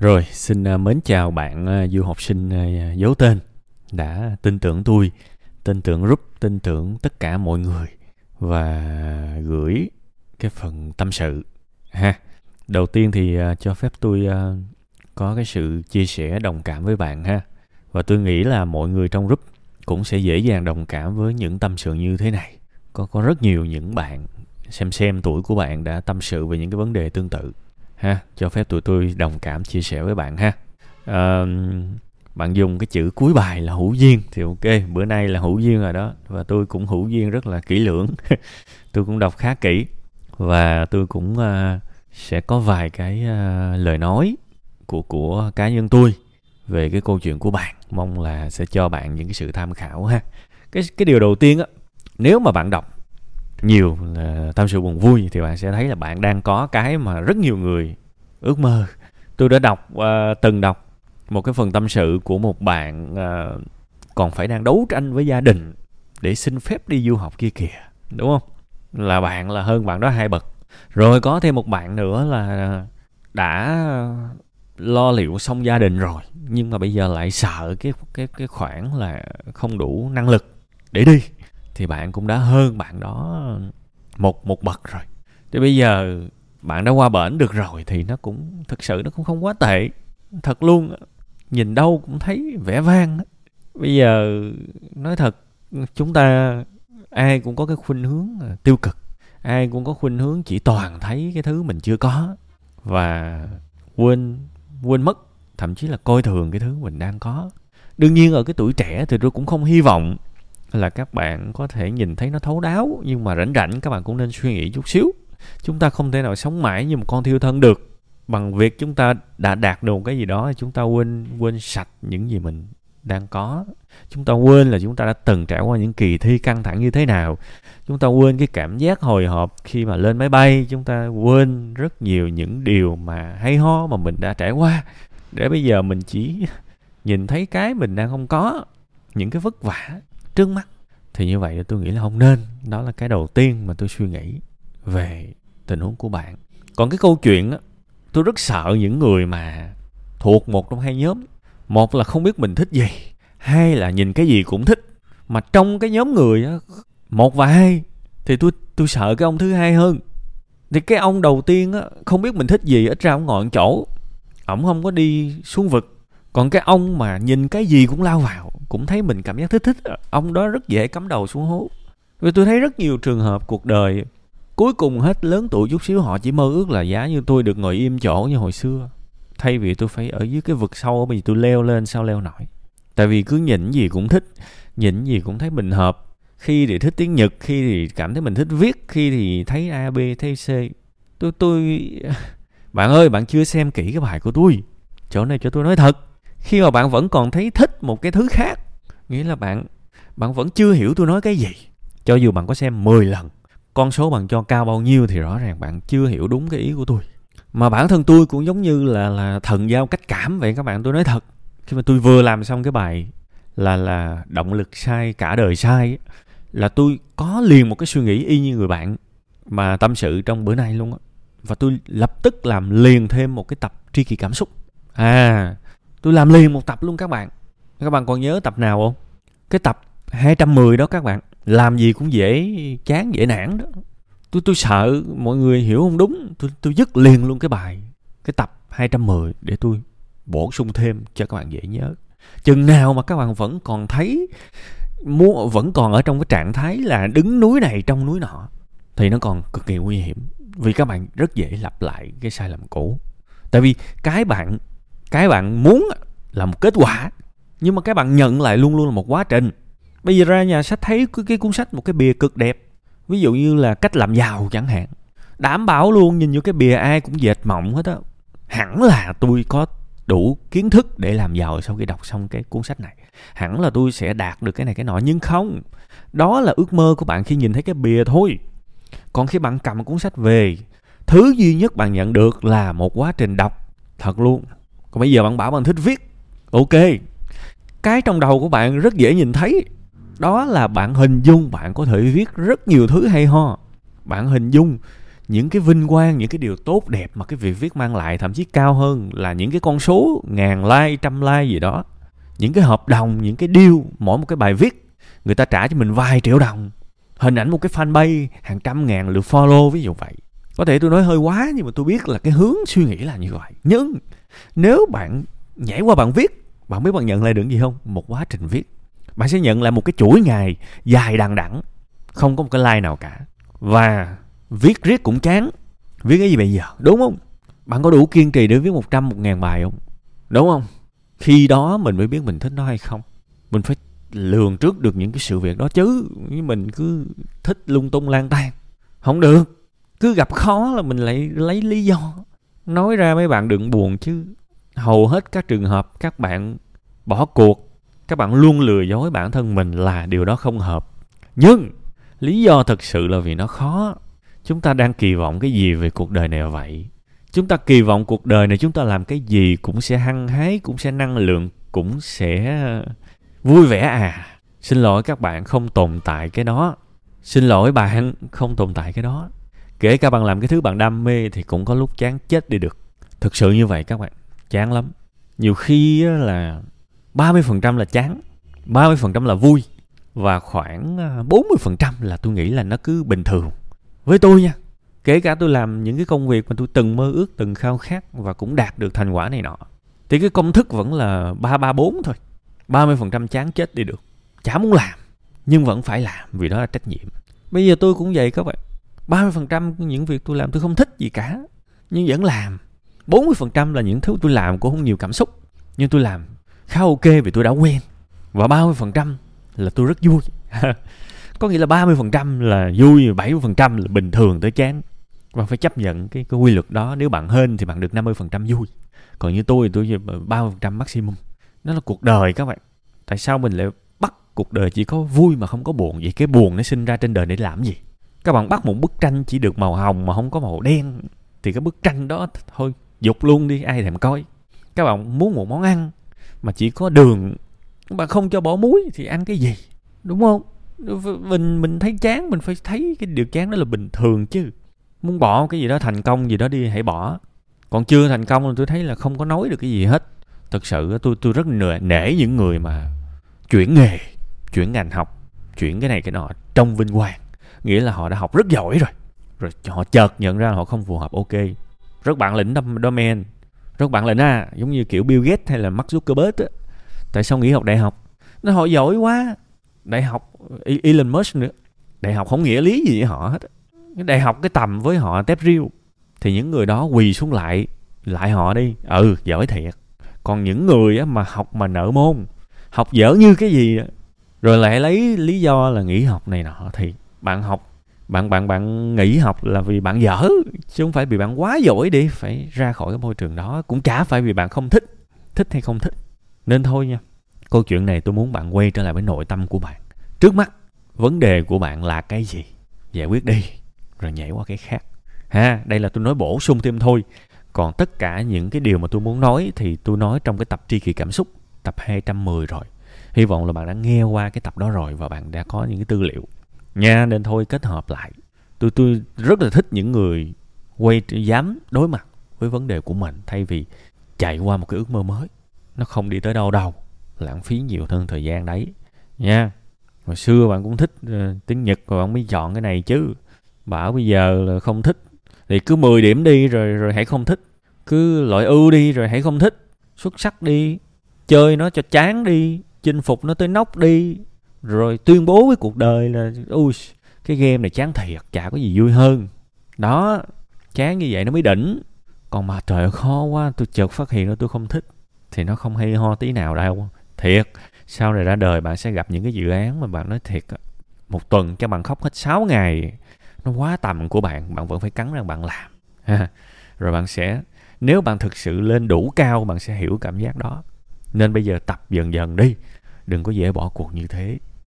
Rồi, xin à, mến chào bạn à, du học sinh à, giấu tên đã tin tưởng tôi, tin tưởng group, tin tưởng tất cả mọi người và gửi cái phần tâm sự ha. Đầu tiên thì cho phép tôi có cái sự chia sẻ đồng cảm với bạn ha. Và tôi nghĩ là mọi người trong group cũng sẽ dễ dàng đồng cảm với những tâm sự như thế này. Có có rất nhiều những bạn xem xem tuổi của bạn đã tâm sự về những cái vấn đề tương tự ha cho phép tụi tôi đồng cảm chia sẻ với bạn ha. À, bạn dùng cái chữ cuối bài là hữu duyên thì ok bữa nay là hữu duyên rồi đó và tôi cũng hữu duyên rất là kỹ lưỡng. Tôi cũng đọc khá kỹ và tôi cũng uh, sẽ có vài cái uh, lời nói của của cá nhân tôi về cái câu chuyện của bạn. Mong là sẽ cho bạn những cái sự tham khảo ha. Cái cái điều đầu tiên á nếu mà bạn đọc nhiều là tâm sự buồn vui thì bạn sẽ thấy là bạn đang có cái mà rất nhiều người ước mơ. Tôi đã đọc uh, từng đọc một cái phần tâm sự của một bạn uh, còn phải đang đấu tranh với gia đình để xin phép đi du học kia kìa đúng không? Là bạn là hơn bạn đó hai bậc. Rồi có thêm một bạn nữa là đã lo liệu xong gia đình rồi nhưng mà bây giờ lại sợ cái cái cái khoản là không đủ năng lực để đi. Thì bạn cũng đã hơn bạn đó một một bậc rồi. Thì bây giờ bạn đã qua bển được rồi thì nó cũng, thực sự nó cũng không quá tệ. Thật luôn, nhìn đâu cũng thấy vẻ vang bây giờ, nói thật, chúng ta, ai cũng có cái khuynh hướng à, tiêu cực. Ai cũng có khuynh hướng chỉ toàn thấy cái thứ mình chưa có. Và quên quên mất, thậm chí là coi thường cái thứ mình đang có. Đương nhiên ở cái tuổi trẻ thì tôi cũng không hy vọng là các bạn có thể nhìn thấy nó thấu đáo, nhưng mà rảnh rảnh các bạn cũng nên suy nghĩ chút xíu chúng ta không thể nào sống mãi như một con thiêu thân được. Bằng việc chúng ta đã đạt được cái gì đó, chúng ta quên quên sạch những gì mình đang có. Chúng ta quên là chúng ta đã từng trải qua những kỳ thi căng thẳng như thế nào. Chúng ta quên cái cảm giác hồi hộp khi mà lên máy bay. Chúng ta quên rất nhiều những điều mà hay ho mà mình đã trải qua. Để bây giờ mình chỉ nhìn thấy cái mình đang không có, những cái vất vả trước mắt. Thì như vậy tôi nghĩ là không nên. Đó là cái đầu tiên mà tôi suy nghĩ về tình huống của bạn. Còn cái câu chuyện á, tôi rất sợ những người mà thuộc một trong hai nhóm. Một là không biết mình thích gì, hai là nhìn cái gì cũng thích. Mà trong cái nhóm người á, một và hai, thì tôi tôi sợ cái ông thứ hai hơn. Thì cái ông đầu tiên á, không biết mình thích gì, ít ra ông ngồi chỗ. Ổng không có đi xuống vực. Còn cái ông mà nhìn cái gì cũng lao vào, cũng thấy mình cảm giác thích thích ông đó rất dễ cắm đầu xuống hố. Vì tôi thấy rất nhiều trường hợp cuộc đời cuối cùng hết lớn tuổi chút xíu, họ chỉ mơ ước là giá như tôi được ngồi im chỗ như hồi xưa. Thay vì tôi phải ở dưới cái vực sâu bởi vì tôi leo lên sao leo nổi tại vì cứ nhịn gì cũng thích nhịn gì cũng thấy mình hợp. Khi thì thích tiếng nhật, khi thì cảm thấy mình thích viết, khi thì thấy a, b thấy c. Tôi tôi, bạn ơi, bạn chưa xem kỹ cái bài của tôi. Chỗ này cho tôi nói thật. Khi mà bạn vẫn còn thấy thích một cái thứ khác, nghĩa là bạn bạn vẫn chưa hiểu tôi nói cái gì. Cho dù bạn có xem 10 lần con số bạn cho cao bao nhiêu thì rõ ràng bạn chưa hiểu đúng cái ý của tôi. Mà bản thân tôi cũng giống như là là thần giao cách cảm vậy các bạn, tôi nói thật. Khi mà tôi vừa làm xong cái bài là là động lực sai, cả đời sai là tôi có liền một cái suy nghĩ y như người bạn mà tâm sự trong bữa nay luôn á. Và tôi lập tức làm liền thêm một cái tập tri kỳ cảm xúc. À tôi làm liền một tập luôn các bạn. Các bạn còn nhớ tập nào không? Cái tập 210 đó các bạn làm gì cũng dễ chán, dễ nản đó. Tôi tôi sợ mọi người hiểu không đúng. Tôi tôi dứt liền luôn cái bài, cái tập 210 để tôi bổ sung thêm cho các bạn dễ nhớ. Chừng nào mà các bạn vẫn còn thấy muốn vẫn còn ở trong cái trạng thái là đứng núi này trong núi nọ, thì nó còn cực kỳ nguy hiểm. Vì các bạn rất dễ lặp lại cái sai lầm cũ. Tại vì cái bạn cái bạn muốn là một kết quả, nhưng mà cái bạn nhận lại luôn luôn là một quá trình bây giờ ra nhà sách thấy cái, cái cuốn sách một cái bìa cực đẹp. Ví dụ như là cách làm giàu chẳng hạn. Đảm bảo luôn nhìn vô cái bìa ai cũng dệt mộng hết á. Hẳn là tôi có đủ kiến thức để làm giàu sau khi đọc xong cái cuốn sách này. Hẳn là tôi sẽ đạt được cái này cái nọ. Nhưng không đó là ước mơ của bạn khi nhìn thấy cái bìa thôi. Còn khi bạn cầm cuốn sách về thứ duy nhất bạn nhận được là một quá trình đọc. Thật luôn. Còn bây giờ bạn bảo bạn thích viết. Ok. Cái trong đầu của bạn rất dễ nhìn thấy đó là bạn hình dung, bạn có thể viết rất nhiều thứ hay ho. Bạn hình dung những cái vinh quang, những cái điều tốt đẹp mà cái việc viết mang lại thậm chí cao hơn là những cái con số ngàn like, trăm like gì đó. Những cái hợp đồng, những cái deal, mỗi một cái bài viết, người ta trả cho mình vài triệu đồng. Hình ảnh một cái fanpage, hàng trăm ngàn lượt follow, ví dụ vậy. Có thể tôi nói hơi quá, nhưng mà tôi biết là cái hướng suy nghĩ là như vậy. Nhưng nếu bạn nhảy qua bạn viết, bạn biết bạn nhận lại được gì không? Một quá trình viết bạn sẽ nhận lại một cái chuỗi ngày dài đằng đẵng. Không có một cái like nào cả. Và viết riết cũng chán. Viết cái gì bây giờ? Đúng không? Bạn có đủ kiên trì để viết một trăm, một ngàn bài không? Đúng không? Khi đó mình mới biết mình thích nó hay không. Mình phải lường trước được những cái sự việc đó chứ. Mình cứ thích lung tung lang tan không được. Cứ gặp khó là mình lại lấy lý do. Nói ra mấy bạn đừng buồn chứ. Hầu hết các trường hợp các bạn bỏ cuộc các bạn luôn lừa dối bản thân mình là điều đó không hợp. Nhưng, lý do thật sự là vì nó khó. Chúng ta đang kỳ vọng cái gì về cuộc đời này vậy? Chúng ta kỳ vọng cuộc đời này chúng ta làm cái gì cũng sẽ hăng hái, cũng sẽ năng lượng, cũng sẽ ờ, vui vẻ à? Xin lỗi các bạn không tồn tại cái đó. Xin lỗi bạn không tồn tại cái đó. Kể cả bạn làm cái thứ bạn đam mê thì cũng có lúc chán chết đi được. Thực sự như vậy các bạn, chán lắm. Nhiều khi là 30% là chán 30% là vui và khoảng à, 40% là tôi nghĩ là nó cứ bình thường. Với tôi nha, kể cả tôi làm những cái công việc mà tôi từng mơ ước, từng khao khát và cũng đạt được thành quả này nọ, thì cái công thức vẫn là ba ba, bốn thôi. 30% chán chết đi được, chả muốn làm, nhưng vẫn phải làm vì đó là trách nhiệm. Bây giờ tôi cũng vậy các bạn 30% những việc tôi làm tôi không thích gì cả, nhưng vẫn làm. 40% là những thứ tôi làm cũng không nhiều cảm xúc, nhưng tôi làm khá ok vì tôi đã quen. Và 30% là tôi rất vui. Có nghĩa là 30% là vui 70% là bình thường tới chán. Và phải chấp nhận cái, cái quy luật đó. Nếu bạn hên thì bạn được 50% vui. Còn như tôi thì tôi 30% maximum. Nó là cuộc đời các bạn. Tại sao mình lại bắt cuộc đời chỉ có vui mà không có buồn vậy? Cái buồn nó sinh ra trên đời để làm gì? Các bạn bắt một bức tranh chỉ được màu hồng mà không có màu đen thì cái bức tranh đó thôi dục luôn đi ai thèm coi. Các bạn muốn một món ăn mà chỉ có đường mà không cho bỏ muối thì ăn cái gì? Đúng không? Mình mình thấy chán mình phải thấy cái điều chán đó là bình thường chứ. Muốn bỏ cái gì đó thành công gì đó đi hãy bỏ. Còn chưa thành công thì tôi thấy là không có nói được cái gì hết. Thực sự tôi tôi rất nể, nể những người mà chuyển nghề chuyển ngành học chuyển cái này cái nọ trong vinh quang. Nghĩa là họ đã học rất giỏi rồi. Rồi họ chợt nhận ra họ không phù hợp ok. Rất bản lĩnh domain rất bạn là à giống như kiểu Bill Gates hay là Mark Zuckerberg á. Tại sao nghỉ học đại học? Nó họ giỏi quá. Đại học Elon Musk nữa. Đại học không nghĩa lý gì với họ hết cái đại học cái tầm với họ tép riêu thì những người đó quỳ xuống lại lại họ đi. Ừ giỏi thiệt. Còn những người á, mà học mà nợ môn học dở như cái gì rồi lại lấy lý do là nghỉ học này nọ thì bạn học bạn bạn bạn nghỉ học là vì bạn dở, chứ không phải vì bạn quá giỏi đi. Phải ra khỏi cái môi trường đó, cũng chả phải vì bạn không thích thích hay không thích. Nên thôi nha, câu chuyện này tôi muốn bạn quay trở lại với nội tâm của bạn. Trước mắt, vấn đề của bạn là cái gì? Giải quyết đi, rồi nhảy qua cái khác. Ha, đây là tôi nói bổ sung thêm thôi. Còn tất cả những cái điều mà tôi muốn nói thì tôi nói trong cái tập tri kỳ cảm xúc, tập 210 rồi. Hy vọng là bạn đã nghe qua cái tập đó rồi và bạn đã có những cái tư liệu nha nên thôi kết hợp lại. Tôi tôi rất là thích những người quay dám đối mặt với vấn đề của mình thay vì chạy qua một cái ước mơ mới. Nó không đi tới đâu đâu lãng phí nhiều hơn thời gian đấy. Nha hồi xưa bạn cũng thích uh, tiếng nhật rồi bạn mới chọn cái này chứ. Bảo bây giờ là không thích. Thì cứ 10 điểm đi rồi rồi hãy không thích. Cứ loại ưu đi rồi hãy không thích. Xuất sắc đi chơi nó cho chán đi chinh phục nó tới nóc đi rồi tuyên bố với cuộc đời là ui cái game này chán thiệt, chả có gì vui hơn. Đó, chán như vậy nó mới đỉnh. Còn mà trời khó quá, tôi chợt phát hiện ra tôi không thích. Thì nó không hay ho tí nào đâu. Thiệt, sau này ra đời bạn sẽ gặp những cái dự án mà bạn nói thiệt một tuần cho bạn khóc hết 6 ngày. Nó quá tầm của bạn bạn vẫn phải cắn răng bạn làm. Rồi bạn sẽ, nếu bạn thực sự lên đủ cao, bạn sẽ hiểu cảm giác đó. Nên bây giờ tập dần dần đi, đừng có dễ bỏ cuộc như thế.